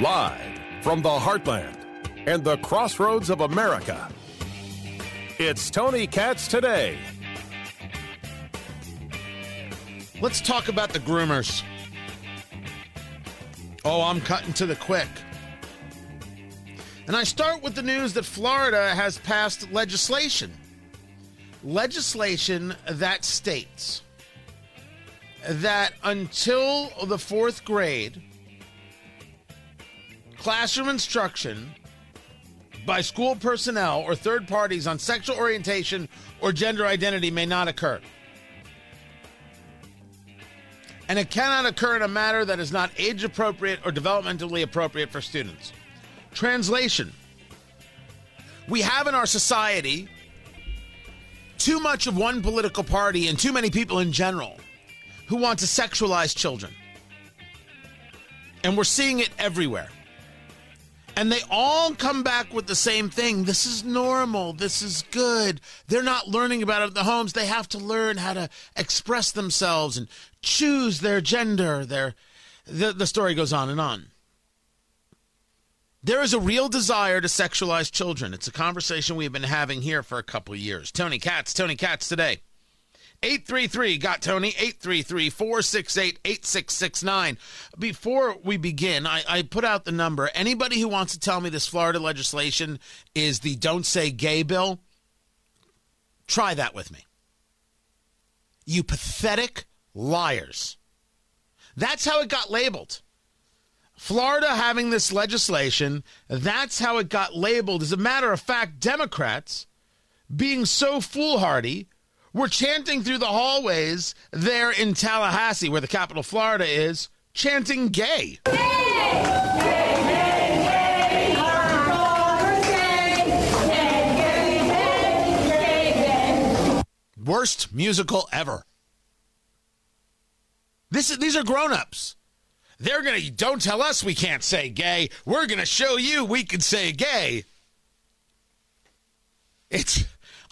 Live from the heartland and the crossroads of America, it's Tony Katz today. Let's talk about the groomers. Oh, I'm cutting to the quick. And I start with the news that Florida has passed legislation. Legislation that states that until the fourth grade, classroom instruction by school personnel or third parties on sexual orientation or gender identity may not occur. And it cannot occur in a manner that is not age appropriate or developmentally appropriate for students. Translation We have in our society too much of one political party and too many people in general who want to sexualize children. And we're seeing it everywhere. And they all come back with the same thing. This is normal. This is good. They're not learning about it at the homes. They have to learn how to express themselves and choose their gender. Their, the, the story goes on and on. There is a real desire to sexualize children. It's a conversation we've been having here for a couple years. Tony Katz, Tony Katz today. 833 got Tony 833 468 8669. Before we begin, I, I, put out the number. Anybody who wants to tell me this Florida legislation is the Don't Say Gay bill, try that with me. You pathetic liars. That's how it got labeled. Florida having this legislation, that's how it got labeled. As a matter of fact, Democrats, being so foolhardy, were chanting through the hallways there in Tallahassee, where the capital Florida is, chanting gay. Worst musical ever. This is, these are grown-ups. They're going to, don't tell us we can't say gay. We're going to show you we can say gay. It's,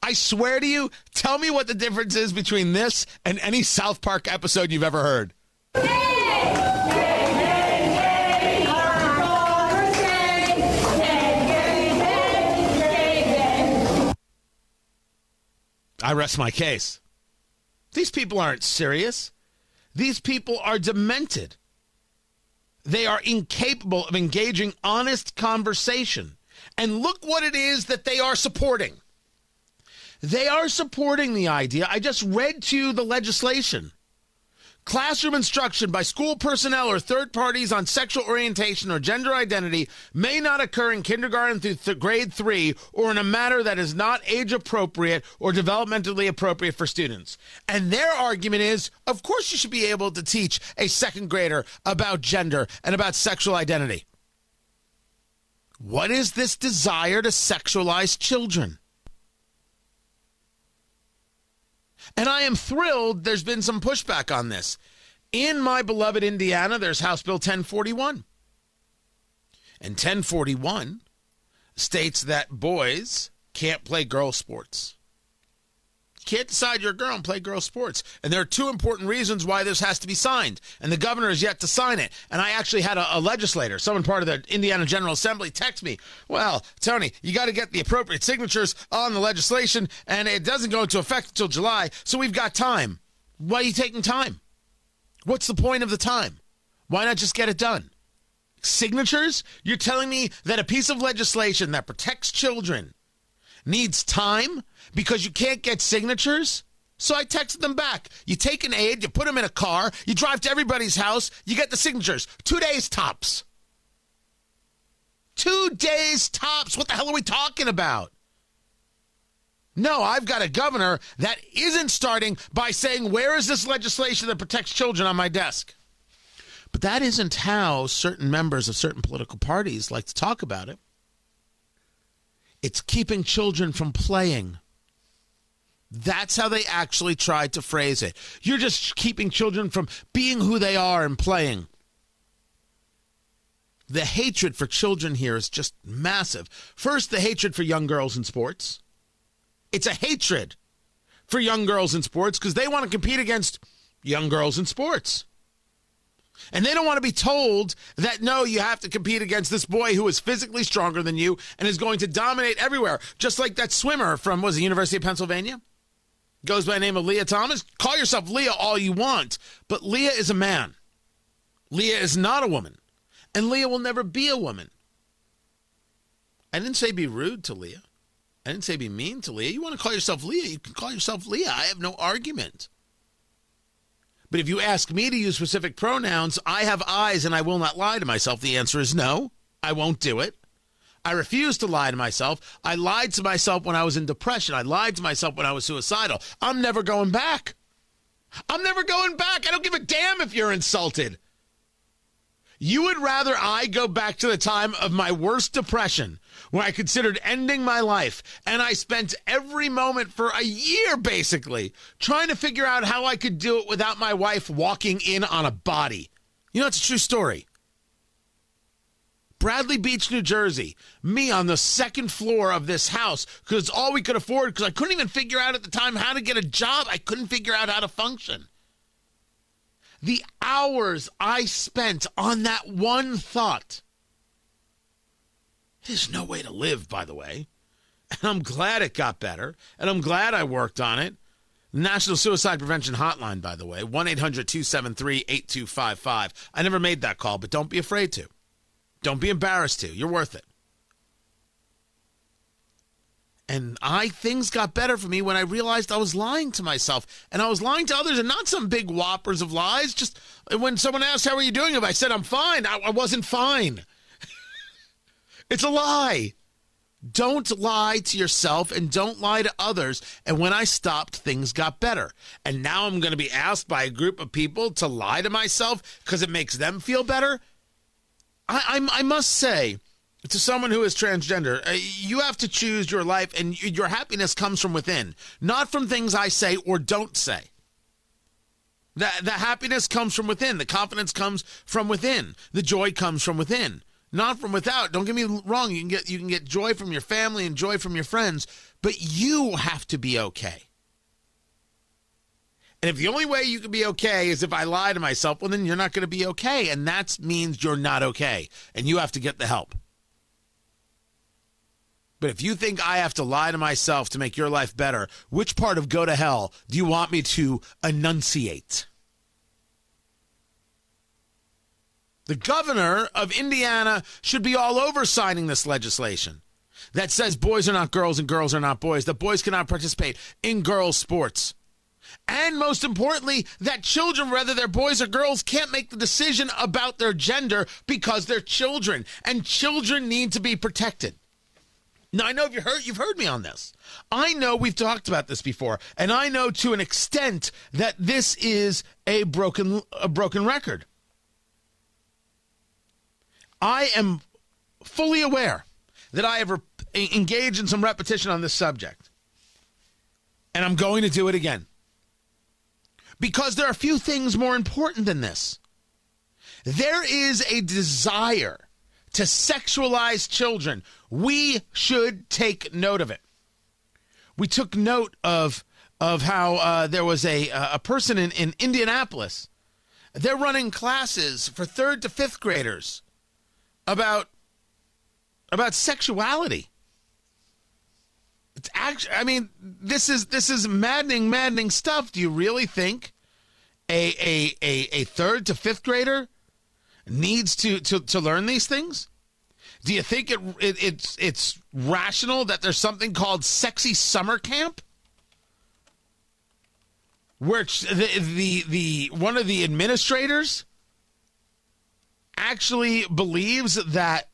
I swear to you, tell me what the difference is between this and any South Park episode you've ever heard. I rest my case. These people aren't serious. These people are demented. They are incapable of engaging honest conversation. And look what it is that they are supporting. They are supporting the idea. I just read to you the legislation. Classroom instruction by school personnel or third parties on sexual orientation or gender identity may not occur in kindergarten through th- grade three or in a manner that is not age appropriate or developmentally appropriate for students. And their argument is of course, you should be able to teach a second grader about gender and about sexual identity. What is this desire to sexualize children? And I am thrilled there's been some pushback on this. In my beloved Indiana, there's House Bill 1041. And 1041 states that boys can't play girl sports. Can't decide you're a girl and play girl sports. And there are two important reasons why this has to be signed. And the governor has yet to sign it. And I actually had a, a legislator, someone part of the Indiana General Assembly, text me, Well, Tony, you got to get the appropriate signatures on the legislation, and it doesn't go into effect until July. So we've got time. Why are you taking time? What's the point of the time? Why not just get it done? Signatures? You're telling me that a piece of legislation that protects children needs time because you can't get signatures? So I texted them back. You take an aide, you put them in a car, you drive to everybody's house, you get the signatures. Two days tops. Two days tops. What the hell are we talking about? No, I've got a governor that isn't starting by saying, Where is this legislation that protects children on my desk? But that isn't how certain members of certain political parties like to talk about it. It's keeping children from playing. That's how they actually tried to phrase it. You're just keeping children from being who they are and playing. The hatred for children here is just massive. First, the hatred for young girls in sports. It's a hatred for young girls in sports because they want to compete against young girls in sports. And they don't want to be told that no, you have to compete against this boy who is physically stronger than you and is going to dominate everywhere. Just like that swimmer from was the University of Pennsylvania? Goes by the name of Lia Thomas. Call yourself Lia all you want, but Lia is a man. Lia is not a woman. And Lia will never be a woman. I didn't say be rude to Lia. I didn't say be mean to Lia. You want to call yourself Lia, you can call yourself Lia. I have no argument. But if you ask me to use specific pronouns, I have eyes and I will not lie to myself. The answer is no, I won't do it. I refuse to lie to myself. I lied to myself when I was in depression. I lied to myself when I was suicidal. I'm never going back. I'm never going back. I don't give a damn if you're insulted. You would rather I go back to the time of my worst depression where I considered ending my life and I spent every moment for a year basically trying to figure out how I could do it without my wife walking in on a body. You know, it's a true story. Bradley Beach, New Jersey, me on the second floor of this house because all we could afford because I couldn't even figure out at the time how to get a job. I couldn't figure out how to function the hours I spent on that one thought. There's no way to live, by the way. And I'm glad it got better. And I'm glad I worked on it. National Suicide Prevention Hotline, by the way, 1 800 273 8255. I never made that call, but don't be afraid to. Don't be embarrassed to. You're worth it. And I things got better for me when I realized I was lying to myself and I was lying to others and not some big whoppers of lies. Just when someone asked, How are you doing? If I said I'm fine, I, I wasn't fine. it's a lie. Don't lie to yourself and don't lie to others. And when I stopped, things got better. And now I'm going to be asked by a group of people to lie to myself because it makes them feel better. I, I, I must say, to someone who is transgender, uh, you have to choose your life, and your happiness comes from within, not from things I say or don't say. The, the happiness comes from within. The confidence comes from within. The joy comes from within, not from without. Don't get me wrong. You can get you can get joy from your family and joy from your friends, but you have to be okay. And if the only way you can be okay is if I lie to myself, well, then you're not going to be okay, and that means you're not okay, and you have to get the help. But if you think I have to lie to myself to make your life better, which part of go to hell do you want me to enunciate? The governor of Indiana should be all over signing this legislation that says boys are not girls and girls are not boys, that boys cannot participate in girls' sports. And most importantly, that children, whether they're boys or girls, can't make the decision about their gender because they're children, and children need to be protected. Now I know you've heard you've heard me on this. I know we've talked about this before, and I know to an extent that this is a broken a broken record. I am fully aware that I have re- engaged in some repetition on this subject, and I'm going to do it again because there are few things more important than this. There is a desire to sexualize children we should take note of it. We took note of of how uh, there was a a person in, in Indianapolis. They're running classes for third to fifth graders about about sexuality. It's actually, I mean, this is this is maddening, maddening stuff. Do you really think a a a, a third to fifth grader needs to, to to learn these things? Do you think it, it, it's it's rational that there's something called sexy summer camp? Where the, the the one of the administrators actually believes that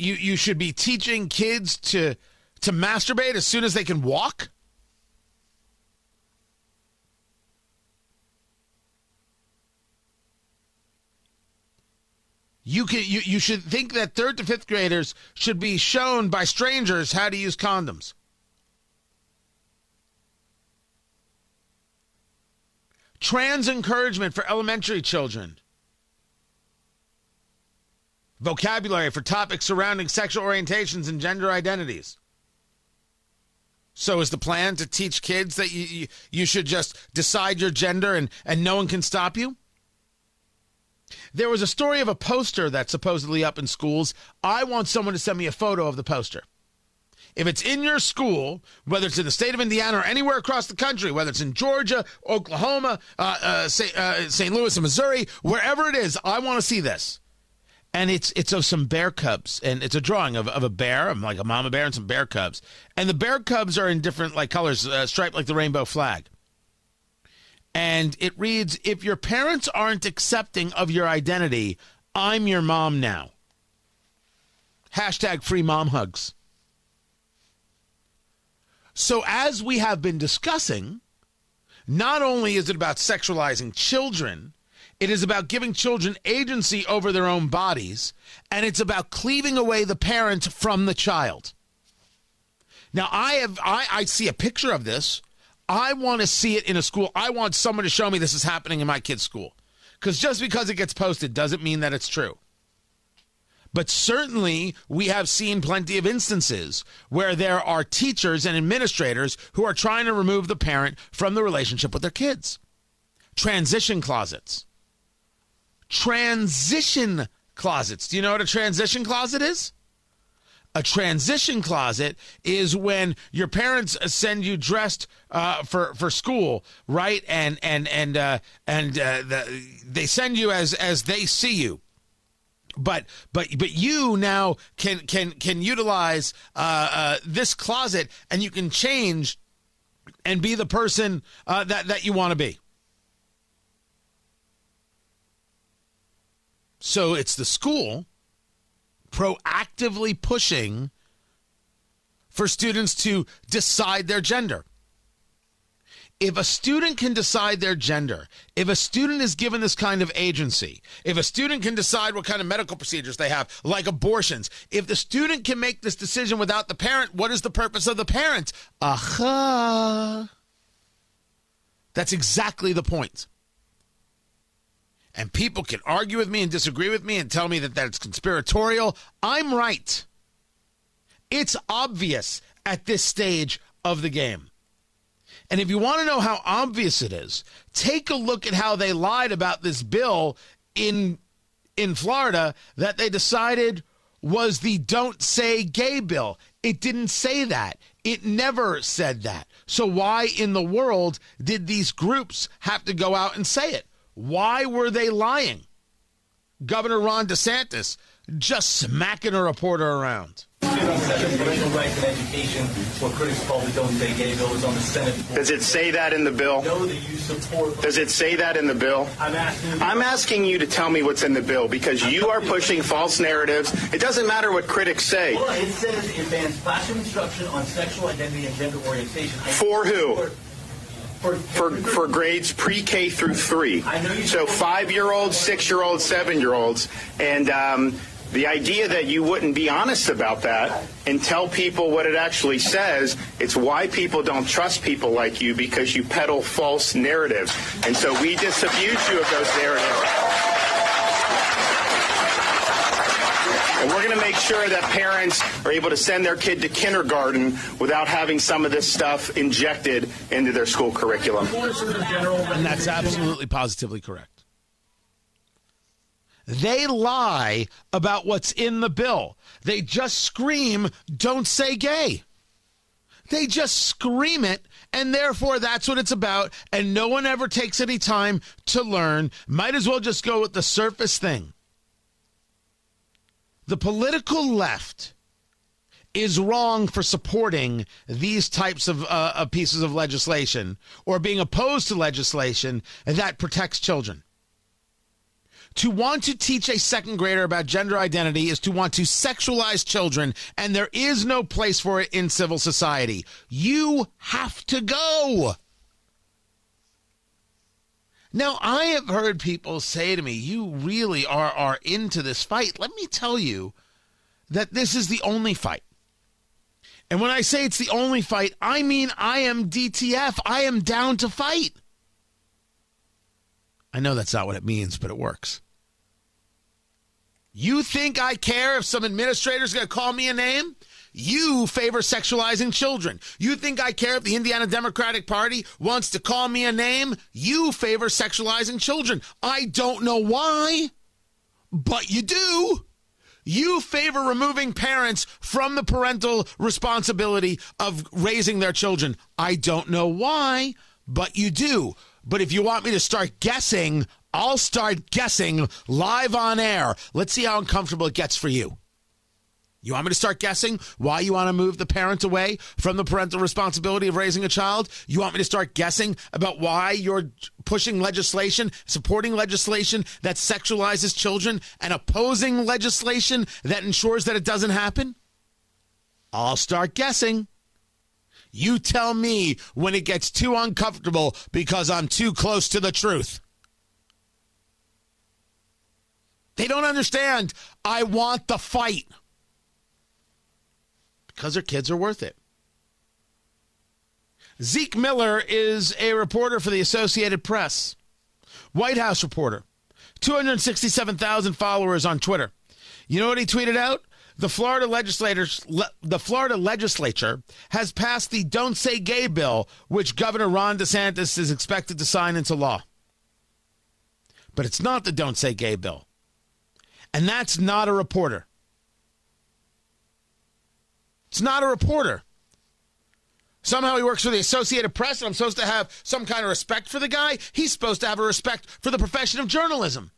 you you should be teaching kids to to masturbate as soon as they can walk? You can you, you should think that third to fifth graders should be shown by strangers how to use condoms. Trans encouragement for elementary children. Vocabulary for topics surrounding sexual orientations and gender identities. So is the plan to teach kids that you, you, you should just decide your gender and, and no one can stop you? There was a story of a poster that's supposedly up in schools. I want someone to send me a photo of the poster. If it's in your school, whether it's in the state of Indiana or anywhere across the country, whether it's in Georgia, Oklahoma, uh, uh, St. Uh. Louis, and Missouri, wherever it is, I want to see this. And it's it's of some bear cubs, and it's a drawing of, of a bear, like a mama bear and some bear cubs, and the bear cubs are in different like colors, uh, striped like the rainbow flag. And it reads, "If your parents aren't accepting of your identity, I'm your mom now." Hashtag free mom hugs. So, as we have been discussing, not only is it about sexualizing children, it is about giving children agency over their own bodies, and it's about cleaving away the parent from the child. Now, I have I, I see a picture of this. I want to see it in a school. I want someone to show me this is happening in my kid's school. Because just because it gets posted doesn't mean that it's true. But certainly, we have seen plenty of instances where there are teachers and administrators who are trying to remove the parent from the relationship with their kids. Transition closets. Transition closets. Do you know what a transition closet is? A transition closet is when your parents send you dressed uh, for for school, right? And and and uh, and uh, the, they send you as as they see you but but but you now can can can utilize uh, uh, this closet and you can change and be the person uh, that that you want to be. So it's the school proactively pushing for students to decide their gender if a student can decide their gender, if a student is given this kind of agency, if a student can decide what kind of medical procedures they have, like abortions, if the student can make this decision without the parent, what is the purpose of the parent? Aha. That's exactly the point. And people can argue with me and disagree with me and tell me that that's conspiratorial. I'm right. It's obvious at this stage of the game. And if you want to know how obvious it is, take a look at how they lied about this bill in in Florida that they decided was the don't say gay bill. It didn't say that. It never said that. So why in the world did these groups have to go out and say it? Why were they lying? Governor Ron DeSantis just smacking a reporter around. Does it say that in the bill? Does it say that in the bill? I'm asking, you to tell me what's in the bill because you are pushing false narratives. It doesn't matter what critics say. Well, it says it bans classroom instruction on sexual identity and gender orientation. For who? For, for, for grades pre-K through three. So five-year-olds, six-year-olds, seven-year-olds, and um, the idea that you wouldn't be honest about that and tell people what it actually says, it's why people don't trust people like you because you peddle false narratives. And so we disabuse you of those narratives. And we're going to make sure that parents are able to send their kid to kindergarten without having some of this stuff injected into their school curriculum. And that's absolutely positively correct. They lie about what's in the bill. They just scream, don't say gay. They just scream it, and therefore that's what it's about. And no one ever takes any time to learn. Might as well just go with the surface thing. The political left is wrong for supporting these types of, uh, of pieces of legislation or being opposed to legislation that protects children. To want to teach a second grader about gender identity is to want to sexualize children, and there is no place for it in civil society. You have to go. Now, I have heard people say to me, You really are, are into this fight. Let me tell you that this is the only fight. And when I say it's the only fight, I mean I am DTF. I am down to fight. I know that's not what it means, but it works. You think I care if some administrator's going to call me a name? You favor sexualizing children. You think I care if the Indiana Democratic Party wants to call me a name? You favor sexualizing children. I don't know why. but you do. You favor removing parents from the parental responsibility of raising their children. I don't know why, but you do. But if you want me to start guessing, I'll start guessing live on air. Let's see how uncomfortable it gets for you. You want me to start guessing why you want to move the parent away from the parental responsibility of raising a child? You want me to start guessing about why you're pushing legislation, supporting legislation that sexualizes children, and opposing legislation that ensures that it doesn't happen? I'll start guessing. You tell me when it gets too uncomfortable because I'm too close to the truth. They don't understand. I want the fight because their kids are worth it. Zeke Miller is a reporter for the Associated Press, White House reporter, 267,000 followers on Twitter. You know what he tweeted out? The Florida legislators, the Florida legislature has passed the "Don't Say Gay" bill, which Governor Ron DeSantis is expected to sign into law. But it's not the "Don't Say Gay" bill, and that's not a reporter. It's not a reporter. Somehow he works for the Associated Press, and I'm supposed to have some kind of respect for the guy. He's supposed to have a respect for the profession of journalism.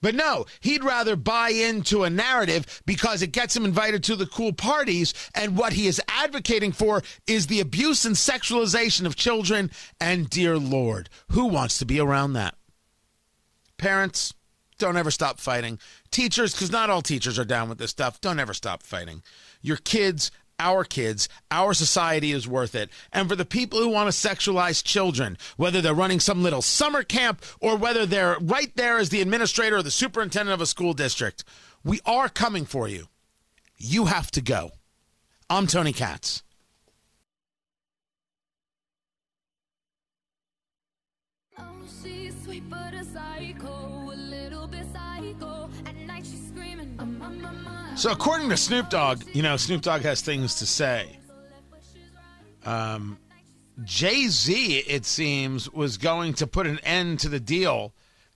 But no, he'd rather buy into a narrative because it gets him invited to the cool parties. And what he is advocating for is the abuse and sexualization of children. And dear Lord, who wants to be around that? Parents, don't ever stop fighting. Teachers, because not all teachers are down with this stuff, don't ever stop fighting. Your kids, our kids, our society is worth it. And for the people who want to sexualize children, whether they're running some little summer camp or whether they're right there as the administrator or the superintendent of a school district, we are coming for you. You have to go. I'm Tony Katz. So, according to Snoop Dogg, you know, Snoop Dogg has things to say. Um, Jay Z, it seems, was going to put an end to the deal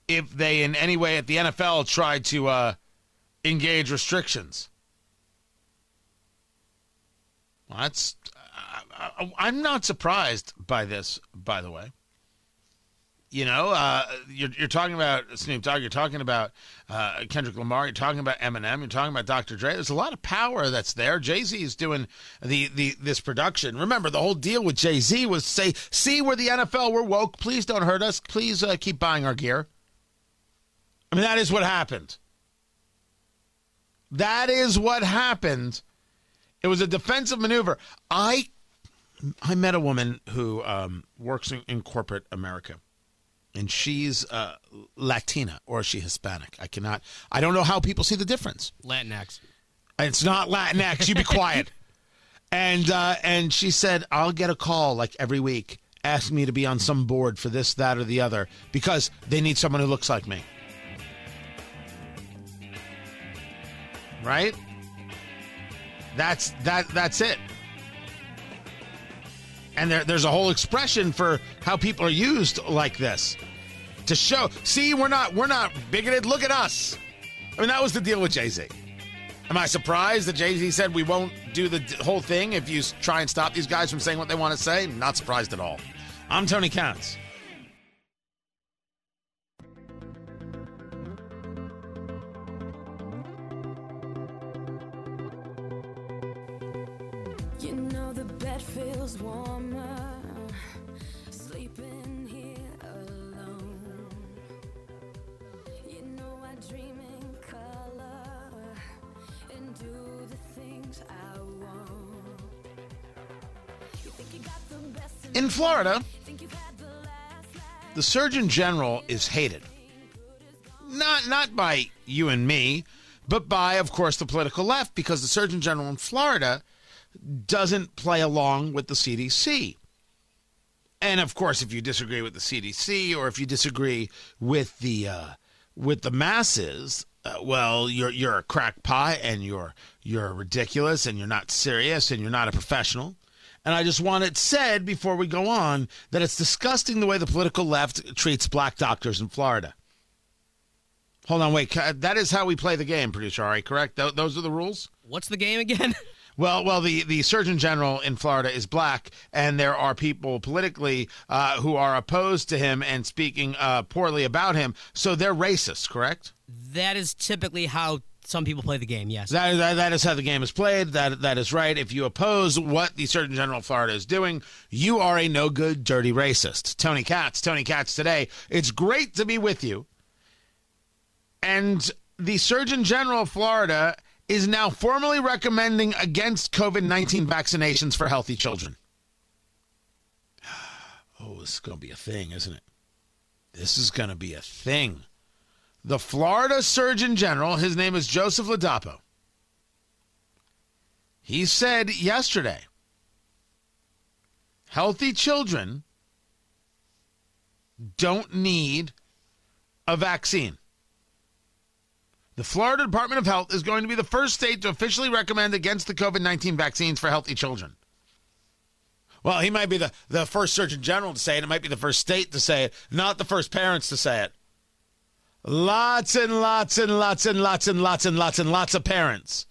if they, in any way, at the NFL tried to uh, engage restrictions. Well, that's. I, I'm not surprised by this, by the way. You know, uh, you're, you're talking about Snoop Dogg, you're talking about uh, Kendrick Lamar, you're talking about Eminem, you're talking about Dr. Dre. There's a lot of power that's there. Jay Z is doing the, the this production. Remember, the whole deal with Jay Z was say, see, we're the NFL, we're woke. Please don't hurt us. Please uh, keep buying our gear. I mean, that is what happened. That is what happened. It was a defensive maneuver. I I met a woman who um, works in, in corporate America and she's uh, Latina or is she Hispanic? I cannot. I don't know how people see the difference. Latinx. It's not Latinx. You be quiet. And uh, and she said, I'll get a call like every week, asking me to be on some board for this, that, or the other because they need someone who looks like me. Right? That's that. That's it and there, there's a whole expression for how people are used like this to show see we're not we're not bigoted. Look at us. I mean that was the deal with jay-z. Am i surprised that jay-z said we won't do the whole thing if you try and stop these guys from saying what they want to say? Not surprised at all. I'm tony katz feels warmer sleeping here alone. You know I dream in color and do the things I want. You think you got the best in florida think you've had the the surgeon general is hated not not by you and me but by of course the political left because the surgeon general in florida doesn't play along with the cdc and of course if you disagree with the cdc or if you disagree with the uh, with the masses uh, well you're you're a crackpot and you're you're ridiculous and you're not serious and you're not a professional and I just want it said before we go on that it's disgusting the way the political left treats black doctors in Florida. Hold on, wait. That is how we play the game, producer Ari. Correct? Th- those are the rules. What's the game again? Well, well, the, the Surgeon General in Florida is black, and there are people politically uh, who are opposed to him and speaking uh, poorly about him. So they're racist, correct? that is typically how some people play the game. Yes. That, that, that is how the game is played. That that is right. If you oppose what the Surgeon General of Florida is doing, you are a no good, dirty racist. Tony Katz, Tony Katz today. It's great to be with you. And the Surgeon General of Florida is now formally recommending against COVID 19 vaccinations for healthy children. Oh, this is going to be a thing, isn't it? This is going to be a thing. The Florida Surgeon General, his name is Joseph Ladapo. He said yesterday healthy children don't need a vaccine. The Florida Department of Health is going to be the first state to officially recommend against the COVID 19 vaccines for healthy children. Well, he might be the, the first Surgeon General to say it. It might be the first state to say it, not the first parents to say it. Lots and lots and lots and lots and lots and lots and lots of parents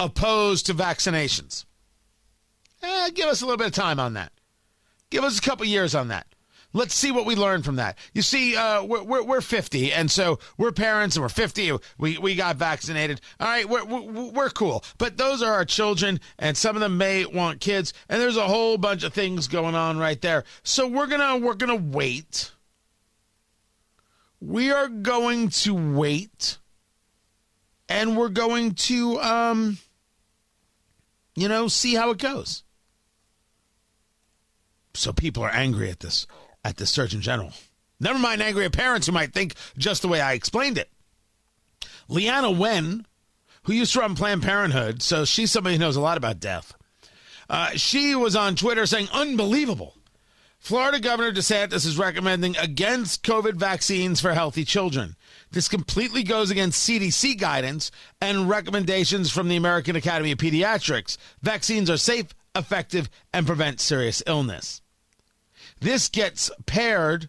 opposed to vaccinations. Eh, give us a little bit of time on that. Give us a couple years on that. Let's see what we learn from that. You see, uh, we're, we're, we're 50, and so we're parents, and we're 50. We, we got vaccinated. All right, we're, we're, we're cool. But those are our children, and some of them may want kids, and there's a whole bunch of things going on right there. So we're gonna we're gonna wait. We are going to wait, and we're going to um, you know, see how it goes. So people are angry at this at the Surgeon General. Never mind angry parents who might think just the way I explained it. Leana Wen, who used to run Planned Parenthood, so she's somebody who knows a lot about death. Uh, she was on Twitter saying, "Unbelievable." Florida Governor DeSantis is recommending against COVID vaccines for healthy children. This completely goes against CDC guidance and recommendations from the American Academy of Pediatrics. Vaccines are safe, effective, and prevent serious illness. This gets paired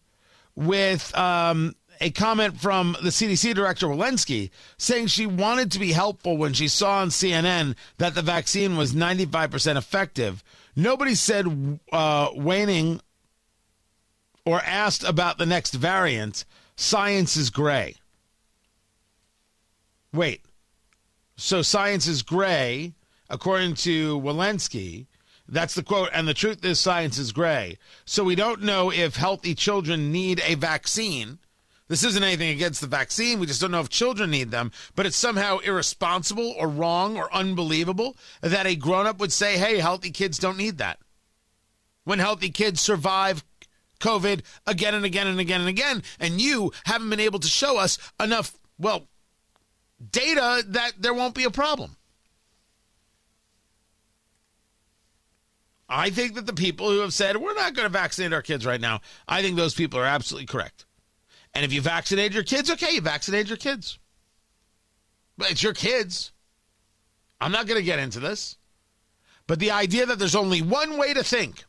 with um, a comment from the CDC director Walensky saying she wanted to be helpful when she saw on CNN that the vaccine was 95% effective. Nobody said uh, waning or asked about the next variant. Science is gray. Wait. So science is gray, according to Walensky. That's the quote. And the truth is, science is gray. So we don't know if healthy children need a vaccine. This isn't anything against the vaccine. We just don't know if children need them. But it's somehow irresponsible or wrong or unbelievable that a grown up would say, hey, healthy kids don't need that. When healthy kids survive COVID again and again and again and again, and you haven't been able to show us enough, well, data that there won't be a problem. I think that the people who have said we're not going to vaccinate our kids right now, I think those people are absolutely correct. And if you vaccinate your kids, okay, you vaccinate your kids. But it's your kids. I'm not going to get into this. But the idea that there's only one way to think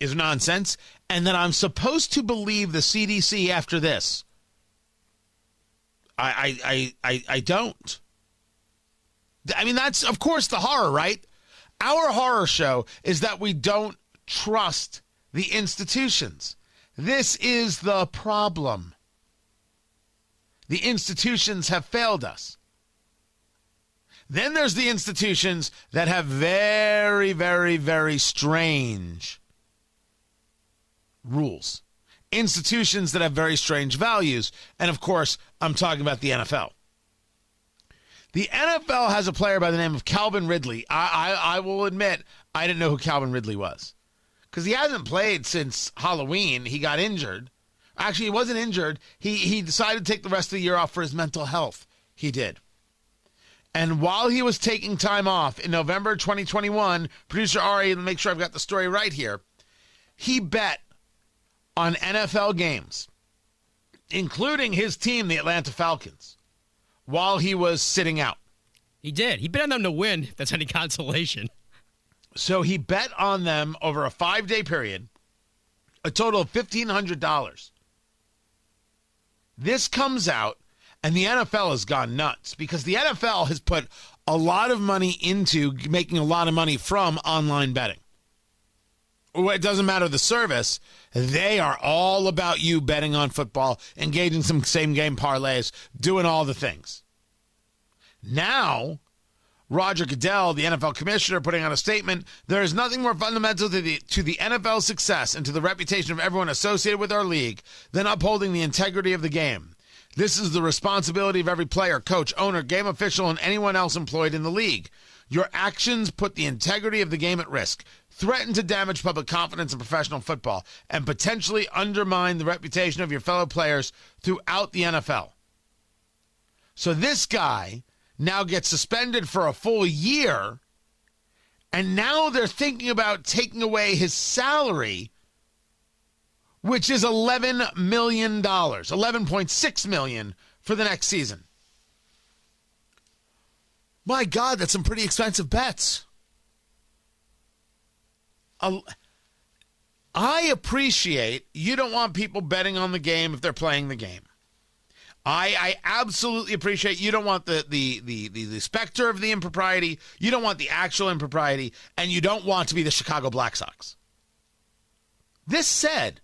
is nonsense, and that I'm supposed to believe the CDC after this. I I I I, I don't. I mean, that's of course the horror, right? Our horror show is that we don't trust the institutions. This is the problem. The institutions have failed us. Then there's the institutions that have very, very, very strange rules. Institutions that have very strange values. And of course, I'm talking about the NFL. The NFL has a player by the name of Calvin Ridley. I, I, I will admit, I didn't know who Calvin Ridley was because he hasn't played since Halloween. He got injured. Actually, he wasn't injured. He, he decided to take the rest of the year off for his mental health. He did. And while he was taking time off in November 2021, producer Ari, let me make sure I've got the story right here, he bet on NFL games, including his team, the Atlanta Falcons, while he was sitting out. He did. He bet on them to win. If that's any consolation. So he bet on them over a five day period, a total of $1,500. This comes out And the NFL has gone nuts because the NFL has put a lot of money into making a lot of money from online betting. It doesn't matter the service. They are all about you betting on football, engaging some same game parlays, doing all the things. Now, Roger Goodell, the NFL commissioner, putting out a statement there is nothing more fundamental to the, to the NFL success and to the reputation of everyone associated with our league than upholding the integrity of the game. This is the responsibility of every player, coach, owner, game official, and anyone else employed in the league. Your actions put the integrity of the game at risk, threaten to damage public confidence in professional football, and potentially undermine the reputation of your fellow players throughout the NFL. So this guy now gets suspended for a full year, and now they're thinking about taking away his salary, which is eleven million dollars, eleven point six million for the next season. My God, that's some pretty expensive bets. I appreciate you don't want people betting on the game if they're playing the game. I, I absolutely appreciate you don't want the, the, the, the, the specter of the impropriety, you don't want the actual impropriety, and you don't want to be the Chicago Black Sox. This said,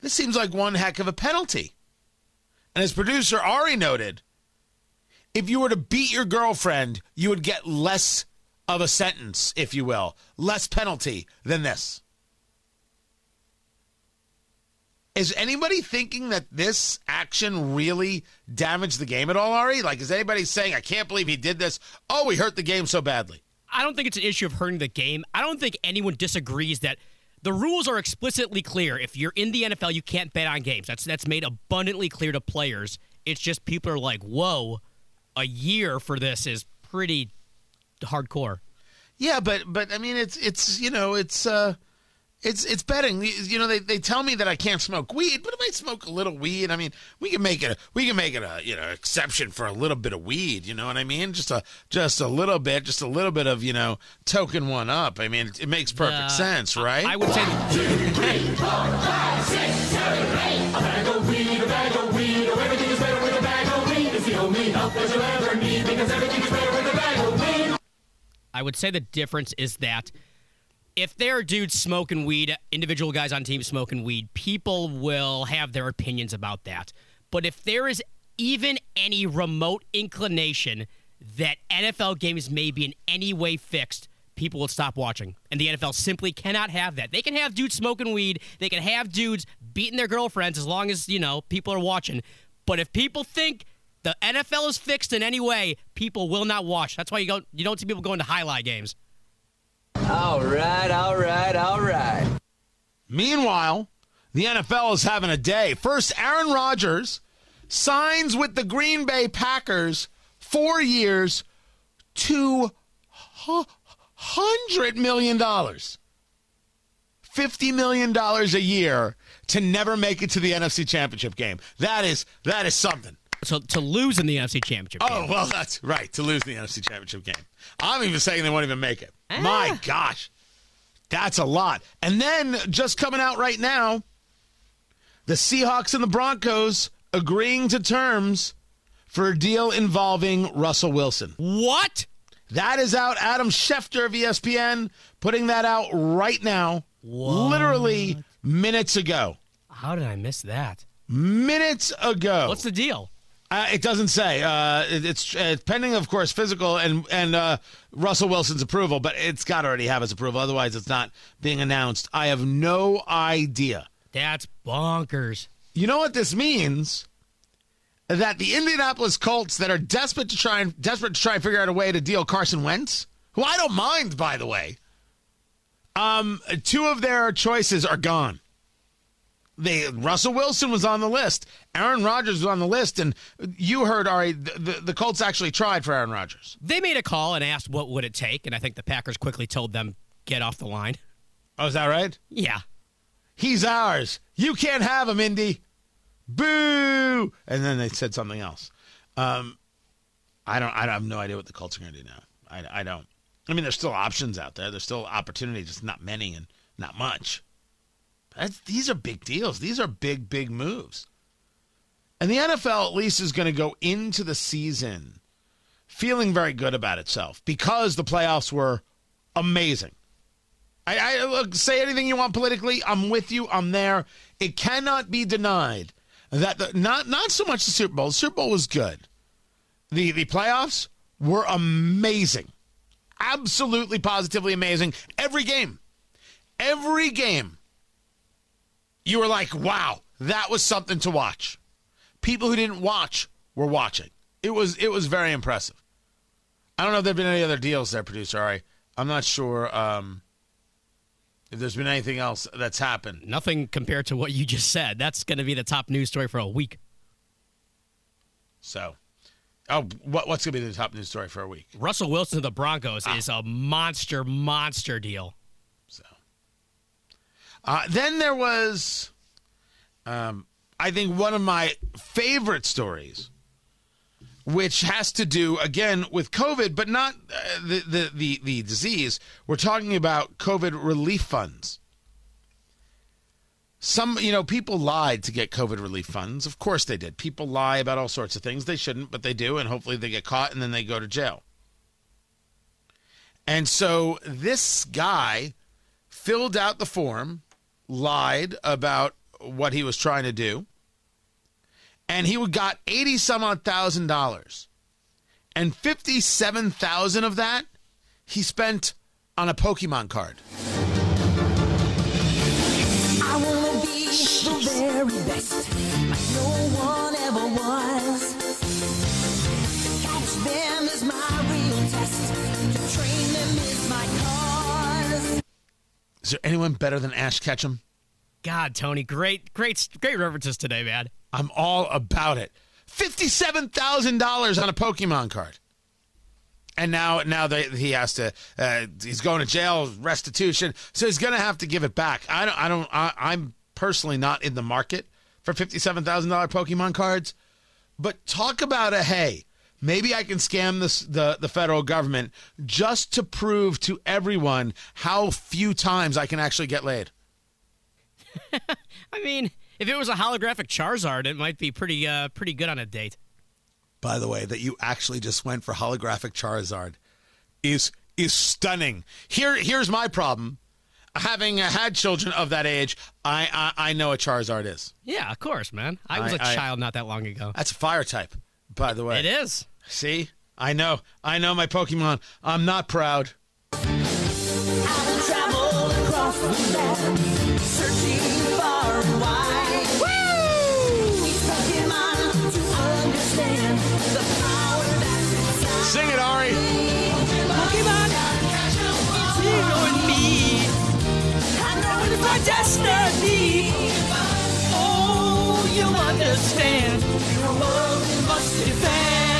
this seems like one heck of a penalty. And as producer Ari noted, if you were to beat your girlfriend, you would get less of a sentence, if you will, less penalty than this. Is anybody thinking that this action really damaged the game at all, Ari? Like, is anybody saying, I can't believe he did this? Oh, he hurt the game so badly. I don't think it's an issue of hurting the game. I don't think anyone disagrees that the rules are explicitly clear. If you're in the NFL, you can't bet on games. That's that's made abundantly clear to players. It's just people are like, "Whoa, a year for this is pretty hardcore." Yeah, but but I mean, it's it's you know it's uh it's it's betting. You know, they, they tell me that I can't smoke weed, but if I smoke a little weed, I mean, we can make it a, we can make it a you know exception for a little bit of weed. You know what I mean? Just a just a little bit, just a little bit of you know token one up. I mean, it, it makes perfect Uh, sense, right? I would say I would say the difference is that if there are dudes smoking weed, individual guys on teams smoking weed, people will have their opinions about that. But if there is even any remote inclination that NFL games may be in any way fixed, people will stop watching. And the NFL simply cannot have that. They can have dudes smoking weed, they can have dudes beating their girlfriends as long as, you know, people are watching. But if people think the NFL is fixed in any way, people will not watch. That's why you don't you don't see people going to highlight games. All right, all right, all right. Meanwhile, the NFL is having a day. First, Aaron Rodgers signs with the Green Bay Packers four years, two hundred million dollars, fifty million dollars a year to never make it to the NFC Championship game. That is that is something. So to lose in the NFC Championship Oh game. well, that's right to lose in the NFC Championship game. I'm even saying they won't even make it. Ah. My gosh, that's a lot. And then just coming out right now, the Seahawks and the Broncos agreeing to terms for a deal involving Russell Wilson. What? That is out. Adam Schefter of ESPN putting that out right now, literally minutes ago. How did I miss that? Minutes ago. What's the deal? Uh, it doesn't say. Uh, it- it's uh, pending, of course, physical and and uh, Russell Wilson's approval, but it's got to already have his approval. Otherwise, it's not being announced. I have no idea. That's bonkers. You know what this means? That the Indianapolis Colts that are desperate to try and desperate to try and figure out a way to deal Carson Wentz, who I don't mind, by the way. Um, two of their choices are gone. They Russell Wilson was on the list, Aaron Rodgers was on the list, and you heard Ari. The, the, the Colts actually tried for Aaron Rodgers. They made a call and asked what would it take, and I think the Packers quickly told them get off the line. Oh, is that right? Yeah. He's ours. You can't have him, Indy. Boo! And then they said something else. Um, I don't. I have no idea what the Colts are going to do now. I, I don't. I mean, there's still options out there. There's still opportunities, just not many and not much. That's, these are big deals. These are big, big moves. And the NFL at least is going to go into the season feeling very good about itself because the playoffs were amazing. I, I look, say anything you want politically. I'm with you. I'm there. It cannot be denied that the, not not so much the Super Bowl. The Super Bowl was good. The the playoffs were amazing, absolutely positively amazing. Every game, every game, you were like, wow, that was something to watch. People who didn't watch were watching. It was it was very impressive. I don't know if there've been any other deals there, producer. All right, I'm not sure. Um, if there's been anything else that's happened. Nothing compared to what you just said. That's going to be the top news story for a week. So, oh, what, what's going to be the top news story for a week? Russell Wilson to the Broncos is a monster, monster deal. Uh, then there was, um, I think, one of my favorite stories, which has to do again with COVID, but not uh, the, the the the disease. We're talking about COVID relief funds. Some, you know, people lied to get COVID relief funds. Of course they did. People lie about all sorts of things. They shouldn't, but they do, and hopefully they get caught and then they go to jail. And so this guy filled out the form, lied about what he was trying to do, and he got eighty some odd thousand dollars, and fifty seven thousand of that he spent on a Pokemon card. Is there anyone better than Ash Ketchum? God, Tony, great, great, great references today, man. I'm all about it. Fifty-seven thousand dollars on a Pokemon card, and now now they, he has to. Uh, he's going to jail, restitution, so he's going to have to give it back. I don't. I don't. I, I'm personally not in the market for fifty-seven thousand dollar Pokemon cards, but talk about a hey. Maybe I can scam this the the federal government just to prove to everyone how few times I can actually get laid. I mean, if it was a holographic Charizard, it might be pretty, uh, pretty good on a date. by the way, that you actually just went for holographic Charizard is is stunning. Here here's my problem. Having had children of that age, I, I I know what Charizard is. Yeah, of course, man. I was a I- I- child not that long ago. That's a fire type, by the way. It is. See? I know. I know my Pokemon. I'm not proud. I will travel across the land, searching far and wide. Woo! Each Pokemon to understand the power that's inside. Sing it, Ari. Pokemon, it's you and me. I know it's My destiny. Oh, you understand. You're a world you must defend.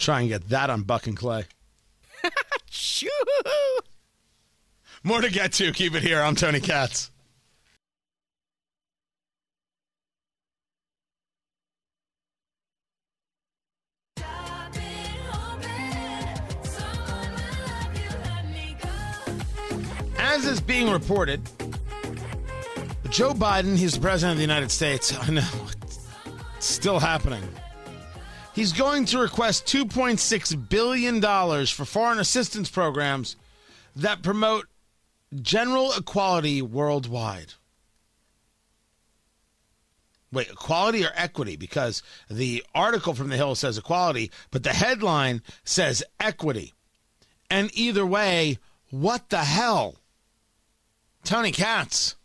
Try and get that on Buck and Clay. More to get to. Keep it here. I'm Tony Katz. I've been hoping someone will love you, let me go. As is being reported, Joe Biden, he's the president of the United States. I know. Still happening. He's going to request $2.6 billion for foreign assistance programs that promote general equality worldwide. Wait, equality or equity? Because the article from The Hill says equality, but the headline says equity. And either way, what the hell? Tony Katz.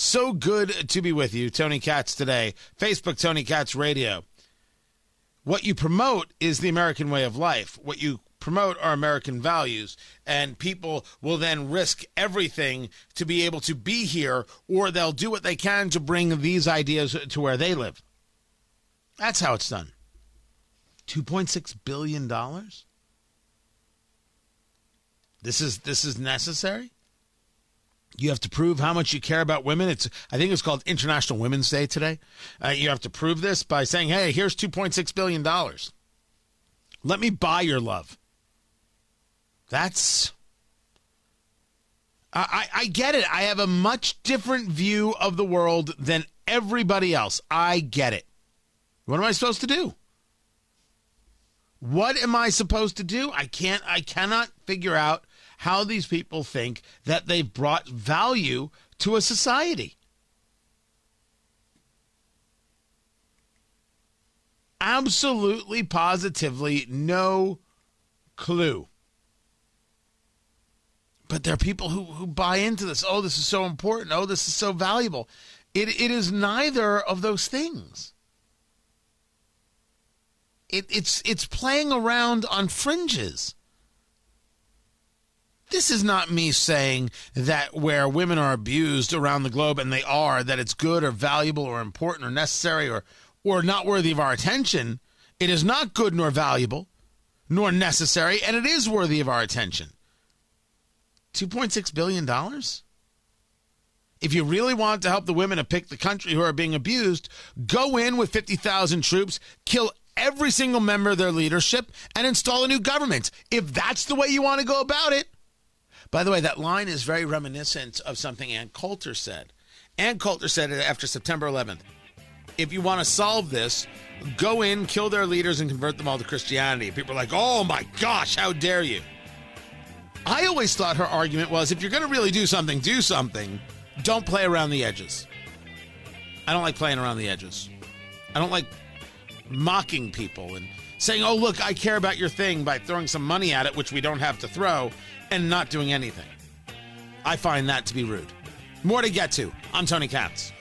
So good to be with you, Tony Katz today. Facebook Tony Katz Radio. What you promote is the American way of life. What you promote are American values, and people will then risk everything to be able to be here, or they'll do what they can to bring these ideas to where they live. That's how it's done. $2.6 billion? This is this is necessary? You have to prove how much you care about women. It's I think it's called International Women's Day today. Uh, you have to prove this by saying, "Hey, here's 2.6 billion dollars. Let me buy your love." That's I, I get it. I have a much different view of the world than everybody else. I get it. What am I supposed to do? What am I supposed to do? I can't I cannot figure out how these people think that they've brought value to a society. Absolutely positively no clue. But there are people who, who buy into this. Oh, this is so important. Oh, this is so valuable. It, it is neither of those things. It, it's it's playing around on fringes. This is not me saying that where women are abused around the globe, and they are, that it's good or valuable or important or necessary or or not worthy of our attention. It is not good nor valuable, nor necessary, and it is worthy of our attention. $2.6 billion? If you really want to help the women of pick the country who are being abused, go in with 50,000 troops, kill every single member of their leadership, and install a new government. If that's the way you want to go about it. By the way, that line is very reminiscent of something Ann Coulter said. Ann Coulter said it after September 11th. If you want to solve this, go in, kill their leaders, and convert them all to Christianity. People are like, oh my gosh, how dare you? I always thought her argument was if you're going to really do something, do something. Don't play around the edges. I don't like playing around the edges. I don't like mocking people and saying, oh, look, I care about your thing by throwing some money at it, which we don't have to throw, and not doing anything. I find that to be rude. More to get to. I'm Tony Katz.